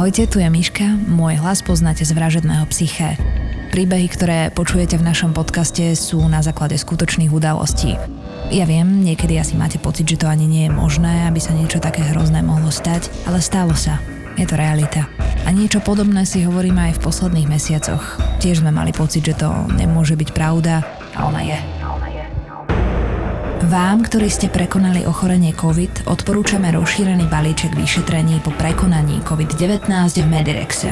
Ahojte, tu je Miška, môj hlas poznáte z vražedného psyché. Príbehy, ktoré počujete v našom podcaste sú na základe skutočných udalostí. Ja viem, niekedy asi máte pocit, že to ani nie je možné, aby sa niečo také hrozné mohlo stať, ale stalo sa. Je to realita. A niečo podobné si hovoríme aj v posledných mesiacoch. Tiež sme mali pocit, že to nemôže byť pravda, a ona je. Vám, ktorí ste prekonali ochorenie COVID, odporúčame rozšírený balíček vyšetrení po prekonaní COVID-19 v Medirexe.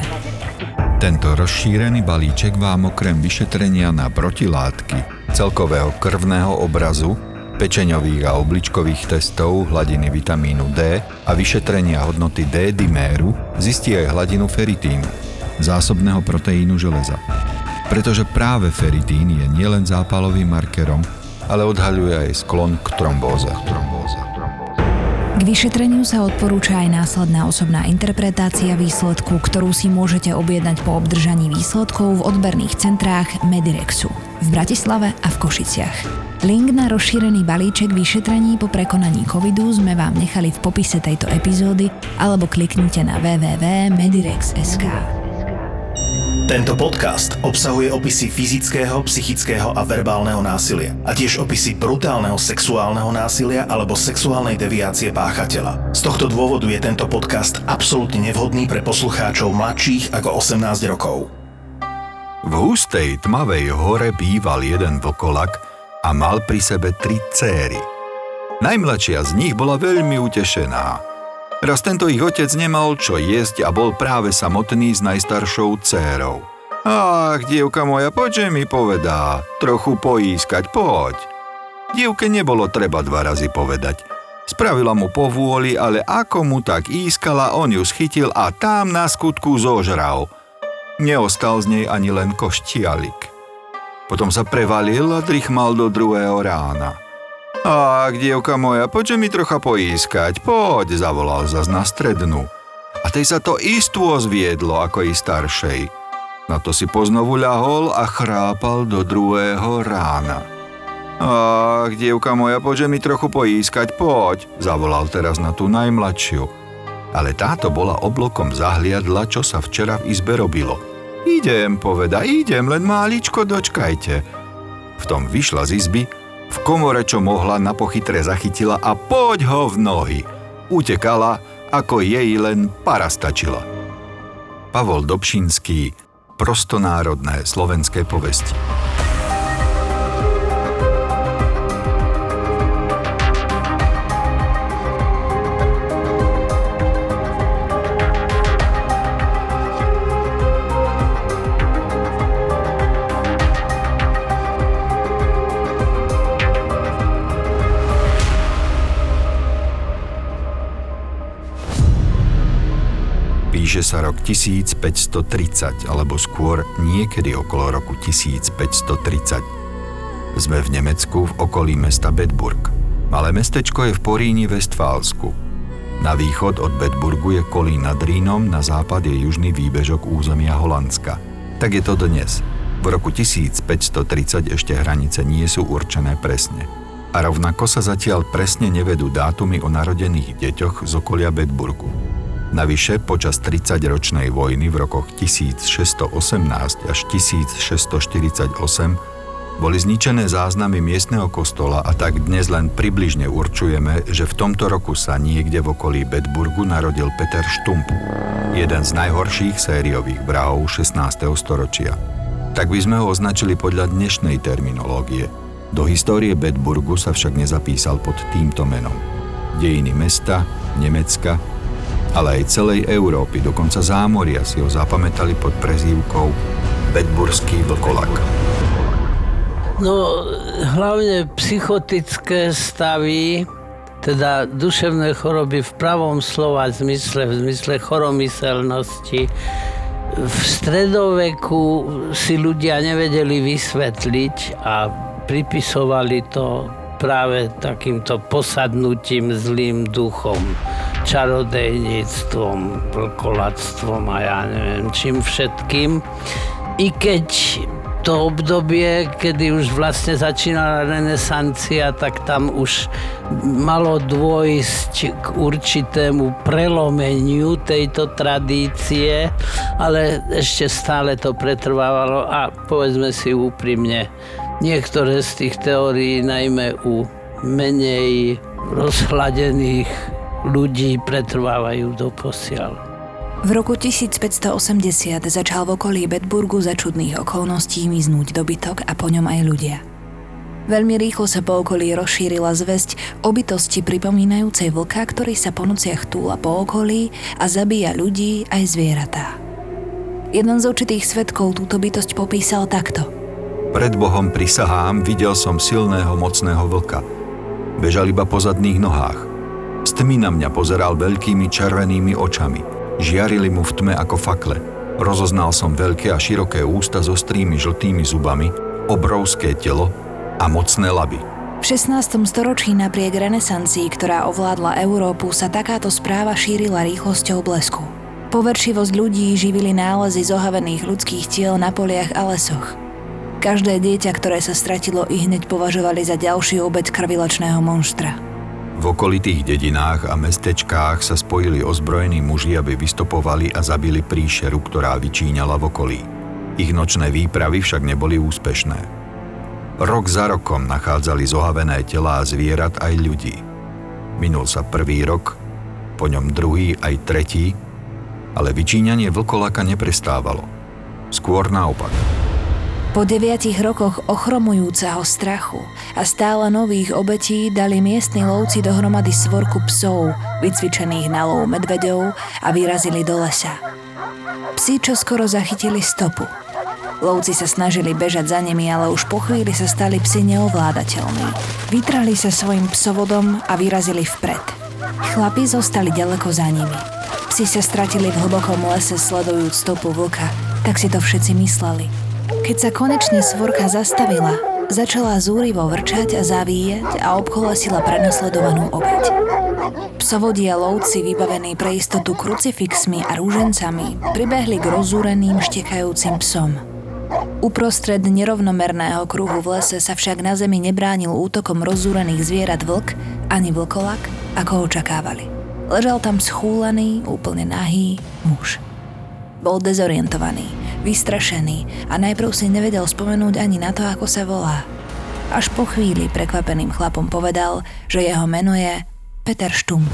Tento rozšírený balíček vám okrem vyšetrenia na protilátky, celkového krvného obrazu, pečeňových a obličkových testov hladiny vitamínu D a vyšetrenia hodnoty D-diméru zistí aj hladinu feritínu, zásobného proteínu železa. Pretože práve feritín je nielen zápalovým markerom, ale odhaľuje aj sklon k trombóze. K vyšetreniu sa odporúča aj následná osobná interpretácia výsledku, ktorú si môžete objednať po obdržaní výsledkov v odberných centrách Medirexu v Bratislave a v Košiciach. Link na rozšírený balíček vyšetrení po prekonaní covidu sme vám nechali v popise tejto epizódy alebo kliknite na www.medirex.sk. Tento podcast obsahuje opisy fyzického, psychického a verbálneho násilia a tiež opisy brutálneho sexuálneho násilia alebo sexuálnej deviácie páchateľa. Z tohto dôvodu je tento podcast absolútne nevhodný pre poslucháčov mladších ako 18 rokov. V hustej tmavej hore býval jeden vlkolak a mal pri sebe tri céry. Najmladšia z nich bola veľmi utešená. Raz tento ich otec nemal čo jesť a bol práve samotný s najstaršou dcérou. Ach, dievka moja, poďže mi povedá, trochu poískať, poď. Dievke nebolo treba dva razy povedať. Spravila mu povôli, ale ako mu tak ískala, on ju schytil a tam na skutku zožral. Neostal z nej ani len koštialik. Potom sa prevalil a drichmal do druhého rána. Ach, dievka moja, poďže mi trocha poískať, poď, zavolal zas na strednú. A tej sa to istú zviedlo ako i staršej. Na to si poznovu ľahol a chrápal do druhého rána. Ach, dievka moja, poďže mi trochu poískať, poď, zavolal teraz na tú najmladšiu. Ale táto bola oblokom zahliadla, čo sa včera v izbe robilo. Idem, poveda, idem, len máličko dočkajte. V tom vyšla z izby v komore, čo mohla, na pochytre zachytila a poď ho v nohy. Utekala, ako jej len para stačila. Pavol Dobšinský, prostonárodné slovenské povesti. Píše sa rok 1530, alebo skôr niekedy okolo roku 1530. Sme v Nemecku v okolí mesta Bedburg. Malé mestečko je v Poríni Westfálsku. Na východ od Bedburgu je Kolín nad Rínom, na západ je južný výbežok územia Holandska. Tak je to dnes. V roku 1530 ešte hranice nie sú určené presne. A rovnako sa zatiaľ presne nevedú dátumy o narodených deťoch z okolia Bedburgu. Navyše počas 30-ročnej vojny v rokoch 1618 až 1648 boli zničené záznamy miestneho kostola a tak dnes len približne určujeme, že v tomto roku sa niekde v okolí Bedburgu narodil Peter Štump, jeden z najhorších sériových vrahov 16. storočia. Tak by sme ho označili podľa dnešnej terminológie. Do histórie Bedburgu sa však nezapísal pod týmto menom. Dejiny mesta, Nemecka ale aj celej Európy, dokonca zámoria si ho zapamätali pod prezývkou Bedburský vlkolak. No, hlavne psychotické stavy, teda duševné choroby v pravom slova zmysle, v zmysle choromyselnosti. V stredoveku si ľudia nevedeli vysvetliť a pripisovali to práve takýmto posadnutím zlým duchom čarodejníctvom, vlkolactvom a ja neviem čím všetkým. I keď to obdobie, kedy už vlastne začínala renesancia, tak tam už malo dôjsť k určitému prelomeniu tejto tradície, ale ešte stále to pretrvávalo a povedzme si úprimne, niektoré z tých teórií, najmä u menej rozhladených ľudí, pretrvávajú do posiaľ. V roku 1580 začal v okolí Bedburgu za čudných okolností miznúť dobytok a po ňom aj ľudia. Veľmi rýchlo sa po okolí rozšírila zväzť o bytosti pripomínajúcej vlka, ktorý sa po nociach túla po okolí a zabíja ľudí aj zvieratá. Jeden z určitých svetkov túto bytosť popísal takto. Pred Bohom prisahám, videl som silného, mocného vlka. Bežal iba po zadných nohách. Tmy na mňa pozeral veľkými červenými očami – Žiarili mu v tme ako fakle. Rozoznal som veľké a široké ústa so strými žltými zubami, obrovské telo a mocné laby. V 16. storočí napriek renesancii, ktorá ovládla Európu, sa takáto správa šírila rýchlosťou blesku. Poveršivosť ľudí živili nálezy zohavených ľudských tiel na poliach a lesoch. Každé dieťa, ktoré sa stratilo, i hneď považovali za ďalšiu obeď krvilačného monštra. V okolitých dedinách a mestečkách sa spojili ozbrojení muži, aby vystopovali a zabili príšeru, ktorá vyčíňala v okolí. Ich nočné výpravy však neboli úspešné. Rok za rokom nachádzali zohavené telá zvierat aj ľudí. Minul sa prvý rok, po ňom druhý aj tretí, ale vyčíňanie vlkolaka neprestávalo. Skôr naopak. Po deviatich rokoch ochromujúceho strachu a stále nových obetí dali miestni lovci dohromady svorku psov, vycvičených na lov medveďov a vyrazili do lesa. Psi čo skoro zachytili stopu. Lovci sa snažili bežať za nimi, ale už po chvíli sa stali psi neovládateľní. Vytrali sa svojim psovodom a vyrazili vpred. Chlapi zostali ďaleko za nimi. Psi sa stratili v hlbokom lese sledujúc stopu vlka, tak si to všetci mysleli – keď sa konečne svorka zastavila, začala zúrivo vrčať a zavíjať a obkolesila prenasledovanú obeď. Psovodí a lovci vybavení pre istotu krucifixmi a rúžencami pribehli k rozúreným štekajúcim psom. Uprostred nerovnomerného kruhu v lese sa však na zemi nebránil útokom rozúrených zvierat vlk ani vlkolak, ako očakávali. Ležal tam schúlený, úplne nahý muž. Bol dezorientovaný vystrašený a najprv si nevedel spomenúť ani na to, ako sa volá. Až po chvíli prekvapeným chlapom povedal, že jeho meno je Peter Štump.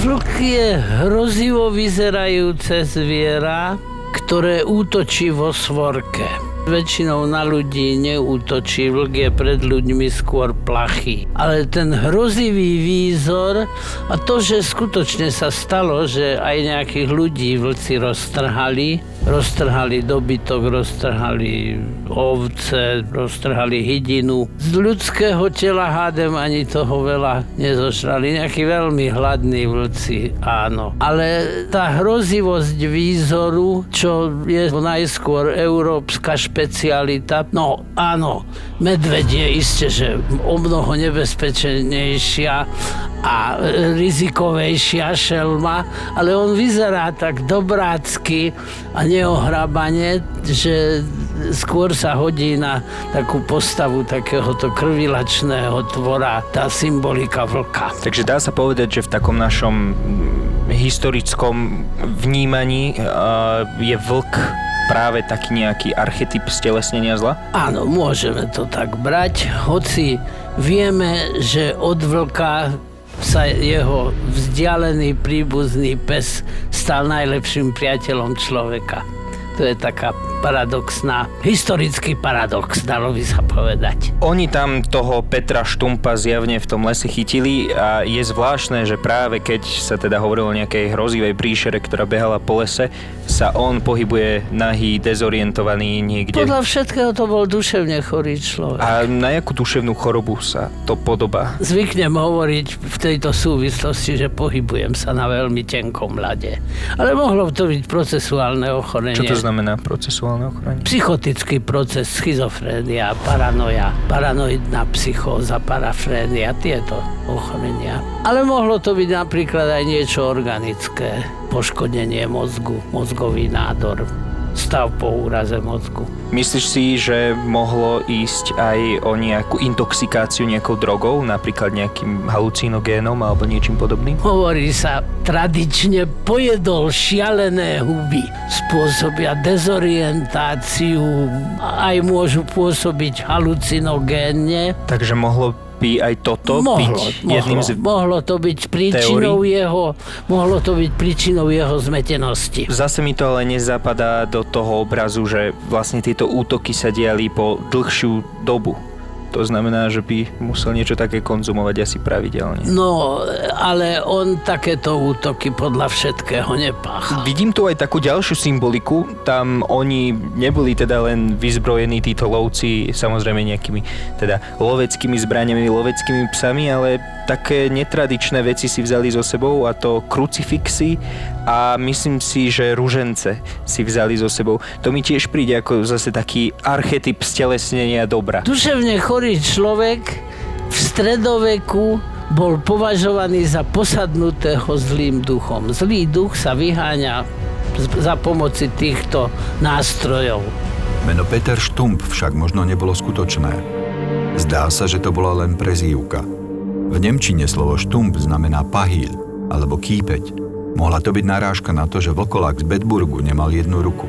Vlk je hrozivo vyzerajúce zviera, ktoré útočí vo svorke väčšinou na ľudí neútočí, vlk je pred ľuďmi skôr plachý. Ale ten hrozivý výzor a to, že skutočne sa stalo, že aj nejakých ľudí vlci roztrhali, roztrhali dobytok, roztrhali ovce, roztrhali hydinu. Z ľudského tela hádem ani toho veľa nezošrali. Nejakí veľmi hladní vlci, áno. Ale tá hrozivosť výzoru, čo je najskôr európska špeciálna, špecialita. No áno, medveď je isté, že o mnoho nebezpečnejšia a rizikovejšia šelma, ale on vyzerá tak dobrácky a neohrabane, že skôr sa hodí na takú postavu takéhoto krvilačného tvora, tá symbolika vlka. Takže dá sa povedať, že v takom našom historickom vnímaní je vlk práve taký nejaký archetyp stelesnenia zla? Áno, môžeme to tak brať, hoci vieme, že od vlka sa jeho vzdialený príbuzný pes stal najlepším priateľom človeka. To je taká paradoxná, historický paradox, dalo by sa povedať. Oni tam toho Petra Štumpa zjavne v tom lese chytili a je zvláštne, že práve keď sa teda hovorilo o nejakej hrozivej príšere, ktorá behala po lese, sa on pohybuje nahý, dezorientovaný niekde. Podľa všetkého to bol duševne chorý človek. A na jakú duševnú chorobu sa to podobá? Zvyknem hovoriť v tejto súvislosti, že pohybujem sa na veľmi tenkom ľade. Ale mohlo to byť procesuálne ochorenie. Čo to znamená procesuálne ochorenie? Psychotický proces, schizofrénia, paranoja, paranoidná psychóza, parafrénia, tieto ochorenia. Ale mohlo to byť napríklad aj niečo organické poškodenie mozgu, mozgový nádor. stav po úraze mozgu. Myslíš si, že mohlo ísť aj o nejakú intoxikáciu nejakou drogou, napríklad nejakým halucinogénom alebo niečím podobným? Hovorí sa, tradične pojedol šialené huby. Spôsobia dezorientáciu, aj môžu pôsobiť halucinogénne. Takže mohlo by aj toto mohlo, byť mohlo, jedným z mohlo to byť príčinou jeho, mohlo to byť príčinou jeho zmetenosti. Zase mi to ale nezapadá do toho obrazu, že vlastne tieto útoky sa diali po dlhšiu dobu. To znamená, že by musel niečo také konzumovať asi pravidelne. No, ale on takéto útoky podľa všetkého nepáchal. Vidím tu aj takú ďalšiu symboliku. Tam oni neboli teda len vyzbrojení títo lovci, samozrejme nejakými teda loveckými zbraniami, loveckými psami, ale také netradičné veci si vzali so sebou a to krucifixy a myslím si, že ružence si vzali so sebou. To mi tiež príde ako zase taký archetyp stelesnenia dobra. Duševne chorý človek v stredoveku bol považovaný za posadnutého zlým duchom. Zlý duch sa vyháňa za pomoci týchto nástrojov. Meno Peter Štump však možno nebolo skutočné. Zdá sa, že to bola len prezývka. V Nemčine slovo štump znamená pahýl alebo kýpeť. Mohla to byť narážka na to, že vlkolák z Bedburgu nemal jednu ruku.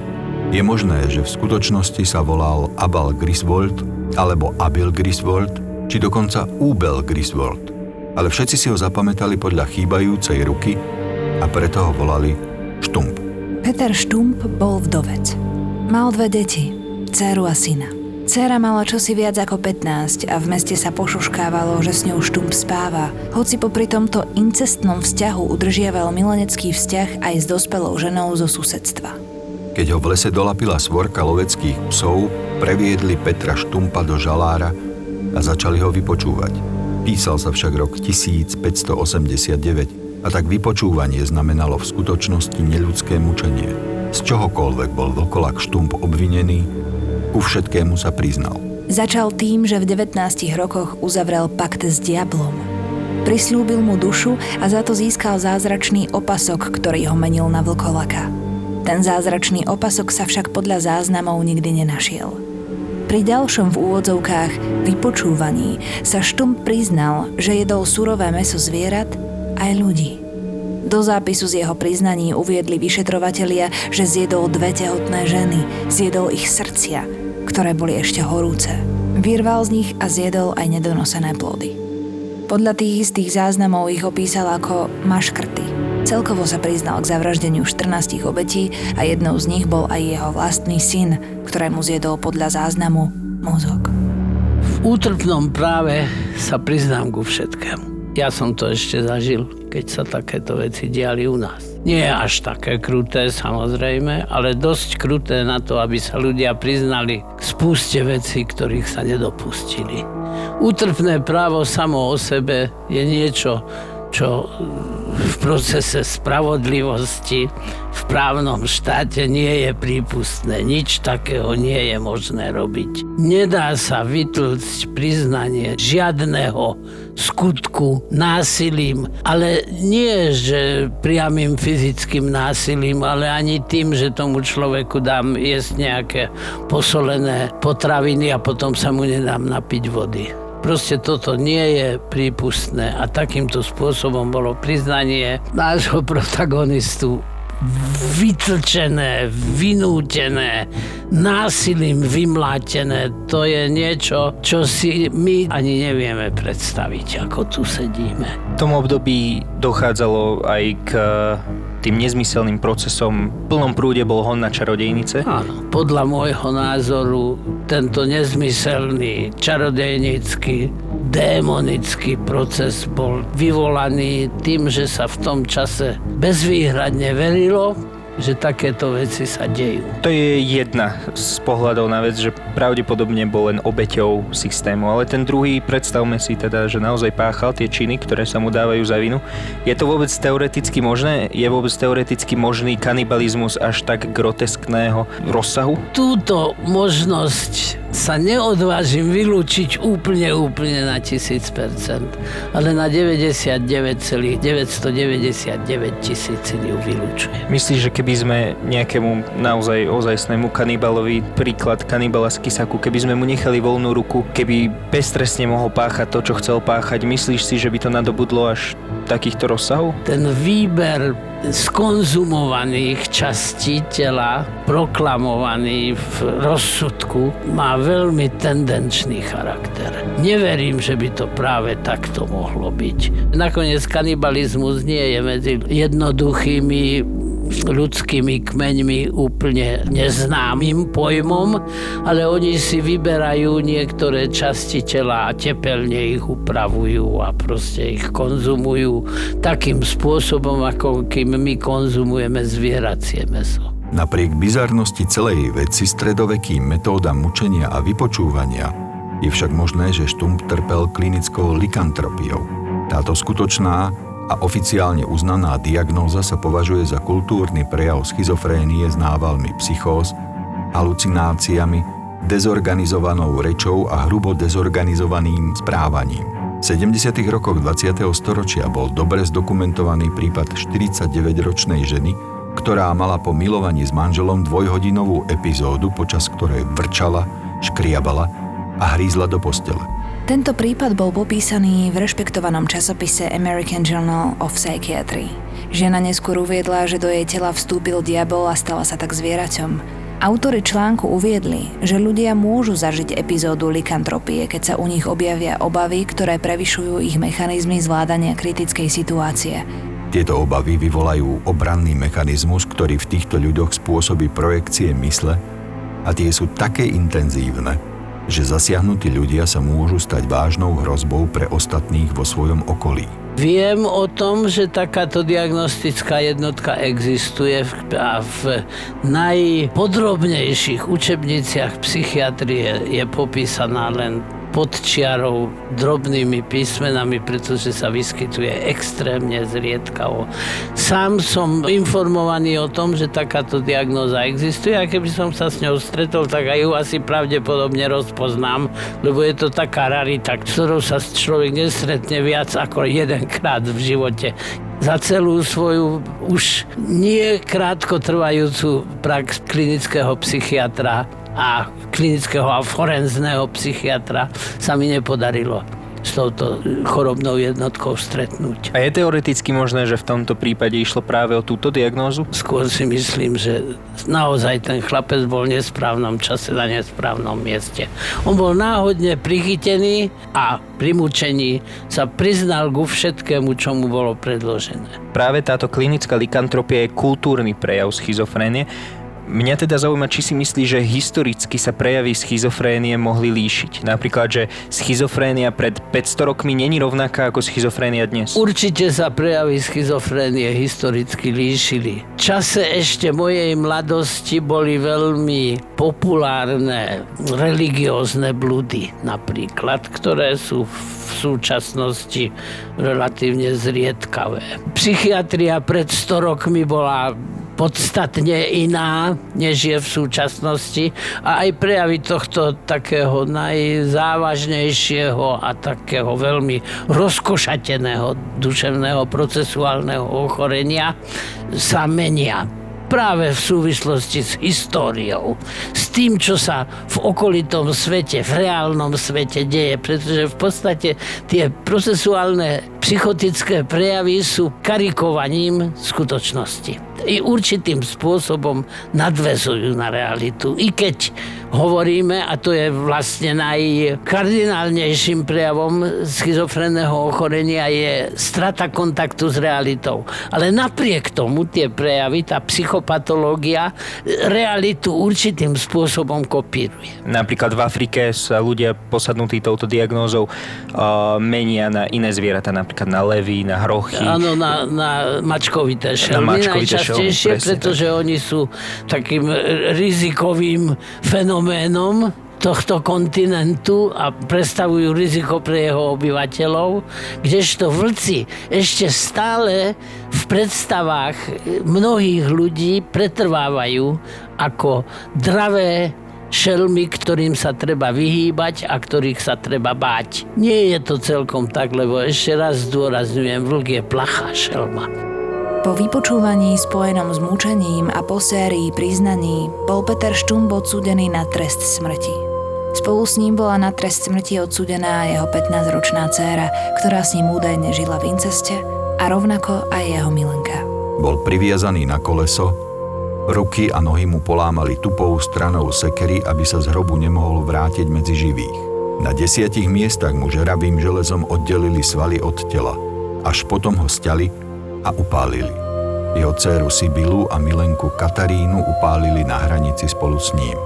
Je možné, že v skutočnosti sa volal Abal Griswold alebo Abil Griswold, či dokonca Úbel Griswold. Ale všetci si ho zapamätali podľa chýbajúcej ruky a preto ho volali Štump. Peter Štump bol vdovec. Mal dve deti, dceru a syna. Cera mala čosi viac ako 15 a v meste sa pošuškávalo, že s ňou štump spáva, hoci popri tomto incestnom vzťahu udržiaval milenecký vzťah aj s dospelou ženou zo susedstva. Keď ho v lese dolapila svorka loveckých psov, previedli Petra Štumpa do žalára a začali ho vypočúvať. Písal sa však rok 1589 a tak vypočúvanie znamenalo v skutočnosti neľudské mučenie. Z čohokoľvek bol vlkolak Štump obvinený, ku všetkému sa priznal. Začal tým, že v 19 rokoch uzavrel pakt s diablom. Prislúbil mu dušu a za to získal zázračný opasok, ktorý ho menil na vlkolaka. Ten zázračný opasok sa však podľa záznamov nikdy nenašiel. Pri ďalšom v úvodzovkách vypočúvaní sa Štump priznal, že jedol surové meso zvierat aj ľudí. Do zápisu z jeho priznaní uviedli vyšetrovatelia, že zjedol dve tehotné ženy, zjedol ich srdcia ktoré boli ešte horúce. Vyrval z nich a zjedol aj nedonosené plody. Podľa tých istých záznamov ich opísal ako maškrty. Celkovo sa priznal k zavraždeniu 14 obetí a jednou z nich bol aj jeho vlastný syn, ktorému zjedol podľa záznamu mozog. V útrpnom práve sa priznám ku všetkému. Ja som to ešte zažil, keď sa takéto veci diali u nás. Nie až také kruté samozrejme, ale dosť kruté na to, aby sa ľudia priznali k spúste veci, ktorých sa nedopustili. Útrpné právo samo o sebe je niečo, čo v procese spravodlivosti v právnom štáte nie je prípustné. Nič takého nie je možné robiť. Nedá sa vytlcť priznanie žiadneho skutku násilím, ale nie, že priamým fyzickým násilím, ale ani tým, že tomu človeku dám jesť nejaké posolené potraviny a potom sa mu nedám napiť vody. Proste toto nie je prípustné a takýmto spôsobom bolo priznanie nášho protagonistu vytlčené, vynútené, násilím vymlátené. To je niečo, čo si my ani nevieme predstaviť, ako tu sedíme. V tom období dochádzalo aj k tým nezmyselným procesom. V plnom prúde bol hon na čarodejnice? Áno. Podľa môjho názoru tento nezmyselný čarodejnický démonický proces bol vyvolaný tým, že sa v tom čase bezvýhradne verilo, že takéto veci sa dejú. To je jedna z pohľadov na vec, že pravdepodobne bol len obeťou systému, ale ten druhý, predstavme si teda, že naozaj páchal tie činy, ktoré sa mu dávajú za vinu. Je to vôbec teoreticky možné? Je vôbec teoreticky možný kanibalizmus až tak groteskného rozsahu? Túto možnosť sa neodvážim vylúčiť úplne, úplne na 1000%, ale na 99,999 tisíc ju vylúčujem. Myslíš, že keby sme nejakému naozaj ozajstnému kanibalovi, príklad kanibala z Kisaku, keby sme mu nechali voľnú ruku, keby beztrestne mohol páchať to, čo chcel páchať, myslíš si, že by to nadobudlo až takýchto rozsahov? Ten výber skonzumovaných častí tela, proklamovaný v rozsudku, má veľmi tendenčný charakter. Neverím, že by to práve takto mohlo byť. Nakoniec kanibalizmus nie je medzi jednoduchými ľudskými kmeňmi úplne neznámym pojmom, ale oni si vyberajú niektoré časti tela a tepelne ich upravujú a proste ich konzumujú takým spôsobom, ako kým my konzumujeme zvieracie meso. Napriek bizarnosti celej veci stredovekým metódam mučenia a vypočúvania je však možné, že Štump trpel klinickou likantropiou. Táto skutočná a oficiálne uznaná diagnóza sa považuje za kultúrny prejav schizofrénie s návalmi psychóz, halucináciami, dezorganizovanou rečou a hrubo dezorganizovaným správaním. V 70. rokoch 20. storočia bol dobre zdokumentovaný prípad 49-ročnej ženy, ktorá mala po milovaní s manželom dvojhodinovú epizódu, počas ktorej vrčala, škriabala a hrízla do postele. Tento prípad bol popísaný v rešpektovanom časopise American Journal of Psychiatry. Žena neskôr uviedla, že do jej tela vstúpil diabol a stala sa tak zvieraťom. Autory článku uviedli, že ľudia môžu zažiť epizódu likantropie, keď sa u nich objavia obavy, ktoré prevyšujú ich mechanizmy zvládania kritickej situácie. Tieto obavy vyvolajú obranný mechanizmus, ktorý v týchto ľuďoch spôsobí projekcie mysle a tie sú také intenzívne, že zasiahnutí ľudia sa môžu stať vážnou hrozbou pre ostatných vo svojom okolí. Viem o tom, že takáto diagnostická jednotka existuje a v najpodrobnejších učebniciach psychiatrie je popísaná len pod čiarou drobnými písmenami, pretože sa vyskytuje extrémne zriedkavo. Sám som informovaný o tom, že takáto diagnóza existuje a keby som sa s ňou stretol, tak aj ju asi pravdepodobne rozpoznám, lebo je to taká rarita, ktorou sa človek nestretne viac ako jedenkrát v živote za celú svoju už nie krátko trvajúcu prax klinického psychiatra a klinického a forenzného psychiatra sa mi nepodarilo s touto chorobnou jednotkou stretnúť. A je teoreticky možné, že v tomto prípade išlo práve o túto diagnózu? Skôr si myslím, že naozaj ten chlapec bol v nesprávnom čase na nesprávnom mieste. On bol náhodne prichytený a pri mučení sa priznal ku všetkému, čo mu bolo predložené. Práve táto klinická likantropia je kultúrny prejav schizofrénie, Mňa teda zaujíma, či si myslí, že historicky sa prejavy schizofrénie mohli líšiť. Napríklad, že schizofrénia pred 500 rokmi není rovnaká ako schizofrénia dnes. Určite sa prejavy schizofrénie historicky líšili. V čase ešte mojej mladosti boli veľmi populárne religiózne blúdy napríklad, ktoré sú v súčasnosti relatívne zriedkavé. Psychiatria pred 100 rokmi bola podstatne iná, než je v súčasnosti a aj prejavy tohto takého najzávažnejšieho a takého veľmi rozkošateného duševného procesuálneho ochorenia sa menia práve v súvislosti s históriou, s tým, čo sa v okolitom svete, v reálnom svete deje, pretože v podstate tie procesuálne psychotické prejavy sú karikovaním skutočnosti i určitým spôsobom nadvezujú na realitu. I keď hovoríme, a to je vlastne najkardinálnejším prejavom schizofrenného ochorenia, je strata kontaktu s realitou. Ale napriek tomu tie prejavy, tá psychopatológia, realitu určitým spôsobom kopíruje. Napríklad v Afrike sa ľudia posadnutí touto diagnózou uh, menia na iné zvieratá, napríklad na levy, na hrochy. Áno, na, na mačkovité šelmy. Na mačkovité najčastejšie, pretože tak. oni sú takým rizikovým fenoménom tohto kontinentu a predstavujú riziko pre jeho obyvateľov, kdežto vlci ešte stále v predstavách mnohých ľudí pretrvávajú ako dravé šelmy, ktorým sa treba vyhýbať a ktorých sa treba báť. Nie je to celkom tak, lebo ešte raz zdôrazňujem, vlk je plachá šelma. Po vypočúvaní spojenom s mučením a po sérii priznaní bol Peter Štumb odsúdený na trest smrti. Spolu s ním bola na trest smrti odsúdená jeho 15-ročná dcéra, ktorá s ním údajne žila v inceste a rovnako aj jeho milenka. Bol priviazaný na koleso, ruky a nohy mu polámali tupou stranou sekery, aby sa z hrobu nemohol vrátiť medzi živých. Na desiatich miestach mu žeravým železom oddelili svaly od tela, až potom ho stiali a upálili. Jeho dceru Sibilu a milenku Katarínu upálili na hranici spolu s ním.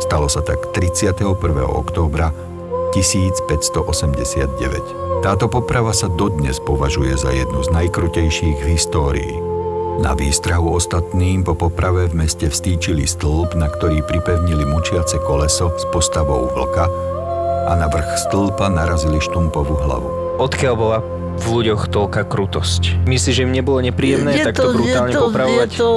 Stalo sa tak 31. októbra 1589. Táto poprava sa dodnes považuje za jednu z najkrutejších v histórii. Na výstrahu ostatným po poprave v meste vstýčili stĺp, na ktorý pripevnili mučiace koleso s postavou vlka a na vrch stĺpa narazili štumpovú hlavu. Odkiaľ bola v ľuďoch toľká krutosť? Myslíš, že im nebolo nepríjemné je takto brutálne je to, popravovať? Je to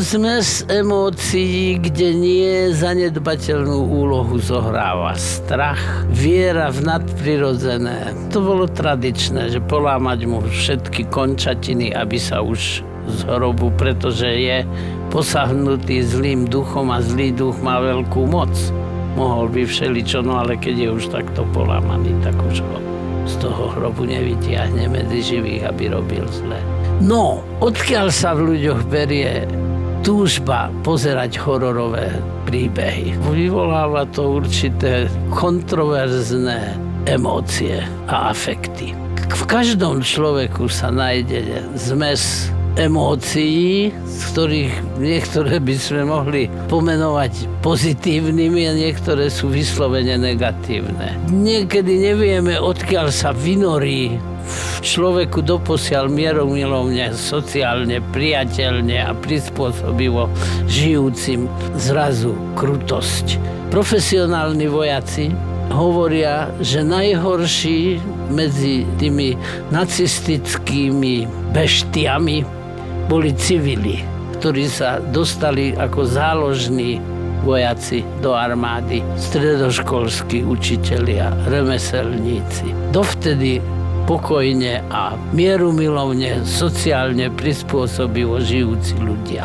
zmes emócií, kde nie zanedbateľnú úlohu zohráva strach, viera v nadprirodzené. To bolo tradičné, že polámať mu všetky končatiny, aby sa už z hrobu, pretože je posahnutý zlým duchom a zlý duch má veľkú moc. Mohol by všeličo, no ale keď je už takto polámaný, tak už ho z toho hrobu nevytiahne medzi živých, aby robil zle. No, odkiaľ sa v ľuďoch berie túžba pozerať hororové príbehy. Vyvoláva to určité kontroverzné emócie a afekty. V každom človeku sa nájde zmes emócií, z ktorých niektoré by sme mohli pomenovať pozitívnymi a niektoré sú vyslovene negatívne. Niekedy nevieme, odkiaľ sa vynorí v človeku doposiaľ mieromilovne, sociálne, priateľne a prispôsobivo žijúcim zrazu krutosť. Profesionálni vojaci hovoria, že najhorší medzi tými nacistickými beštiami boli civili, ktorí sa dostali ako záložní vojaci do armády, stredoškolskí učitelia, remeselníci. Dovtedy pokojne a mierumilovne, sociálne prispôsobivo žijúci ľudia.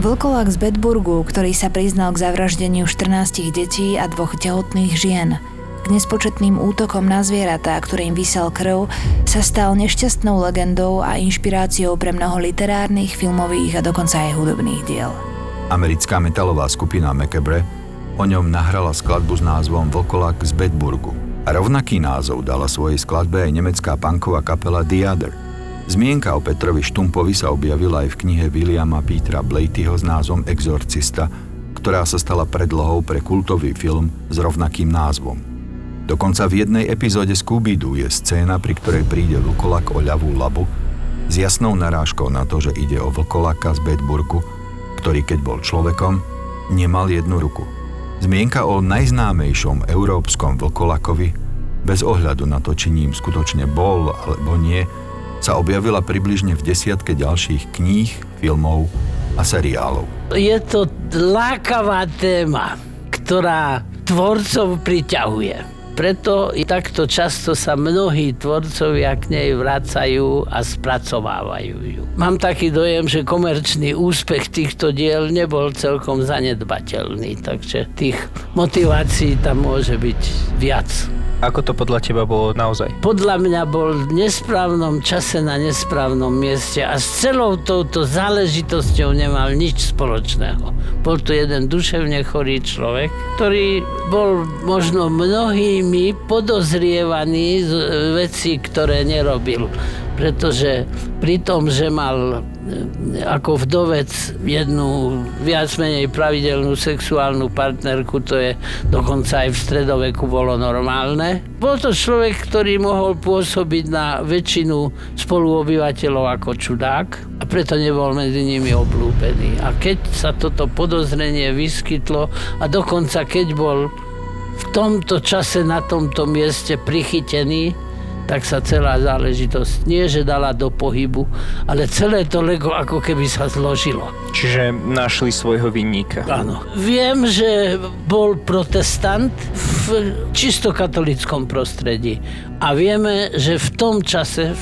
Vlkolak z Bedburgu, ktorý sa priznal k zavraždeniu 14 detí a dvoch tehotných žien, k nespočetným útokom na zvieratá, ktorým vysel krv, sa stal nešťastnou legendou a inšpiráciou pre mnoho literárnych, filmových a dokonca aj hudobných diel. Americká metalová skupina Macabre o ňom nahrala skladbu s názvom Vlkolak z Bedburgu. Rovnaký názov dala svojej skladbe aj nemecká punková kapela The Other. Zmienka o Petrovi Štumpovi sa objavila aj v knihe Williama Petra Blatyho s názvom Exorcista, ktorá sa stala predlohou pre kultový film s rovnakým názvom. Dokonca v jednej epizóde scooby je scéna, pri ktorej príde vlkolak o ľavú labu s jasnou narážkou na to, že ide o vlkolaka z Bedburgu, ktorý keď bol človekom, nemal jednu ruku. Zmienka o najznámejšom európskom vlkolakovi, bez ohľadu na to, či ním skutočne bol alebo nie, sa objavila približne v desiatke ďalších kníh, filmov a seriálov. Je to lákavá téma, ktorá tvorcov priťahuje. Preto i takto často sa mnohí tvorcovia k nej vracajú a spracovávajú ju. Mám taký dojem, že komerčný úspech týchto diel nebol celkom zanedbateľný, takže tých motivácií tam môže byť viac. Ako to podľa teba bolo naozaj? Podľa mňa bol v nesprávnom čase na nesprávnom mieste a s celou touto záležitosťou nemal nič spoločného. Bol to jeden duševne chorý človek, ktorý bol možno mnohými podozrievaný z veci, ktoré nerobil. Pretože pri tom, že mal ako vdovec jednu viac menej pravidelnú sexuálnu partnerku, to je dokonca aj v stredoveku bolo normálne. Bol to človek, ktorý mohol pôsobiť na väčšinu spoluobyvateľov ako čudák a preto nebol medzi nimi oblúbený. A keď sa toto podozrenie vyskytlo a dokonca keď bol v tomto čase na tomto mieste prichytený, tak sa celá záležitosť nie, že dala do pohybu, ale celé to Lego ako keby sa zložilo. Čiže našli svojho vinníka. Áno. Viem, že bol protestant v čisto katolickom prostredí. A vieme, že v tom čase,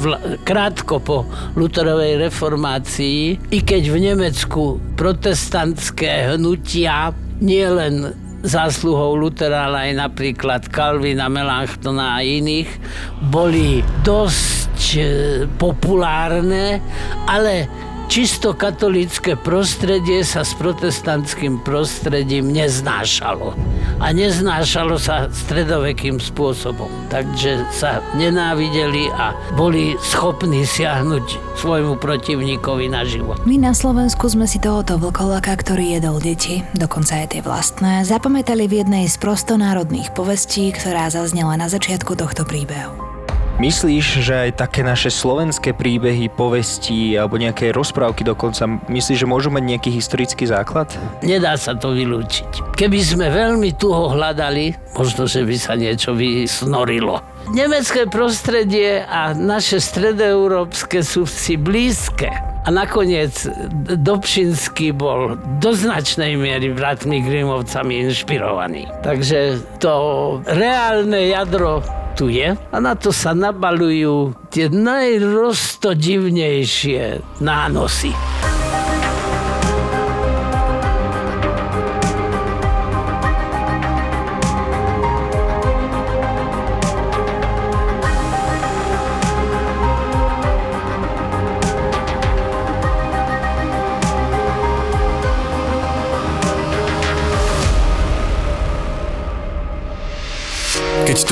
v, krátko po Lutherovej reformácii, i keď v Nemecku protestantské hnutia nielen zásluhou Lutera, ale aj napríklad Kalvina, Melanchtona a iných, boli dosť e, populárne, ale čisto katolické prostredie sa s protestantským prostredím neznášalo. A neznášalo sa stredovekým spôsobom. Takže sa nenávideli a boli schopní siahnuť svojmu protivníkovi na život. My na Slovensku sme si tohoto vlkolaka, ktorý jedol deti, dokonca aj tie vlastné, zapamätali v jednej z prostonárodných povestí, ktorá zaznela na začiatku tohto príbehu. Myslíš, že aj také naše slovenské príbehy, povesti alebo nejaké rozprávky dokonca, myslíš, že môžu mať nejaký historický základ? Nedá sa to vylúčiť. Keby sme veľmi tuho hľadali, možno, že by sa niečo vysnorilo. Nemecké prostredie a naše stredoeurópske sú si blízke. A nakoniec Dobšinský bol do značnej miery bratmi Grimovcami inšpirovaný. Takže to reálne jadro tu je a na to sa nabalujú tie najrostodivnejšie nánosy.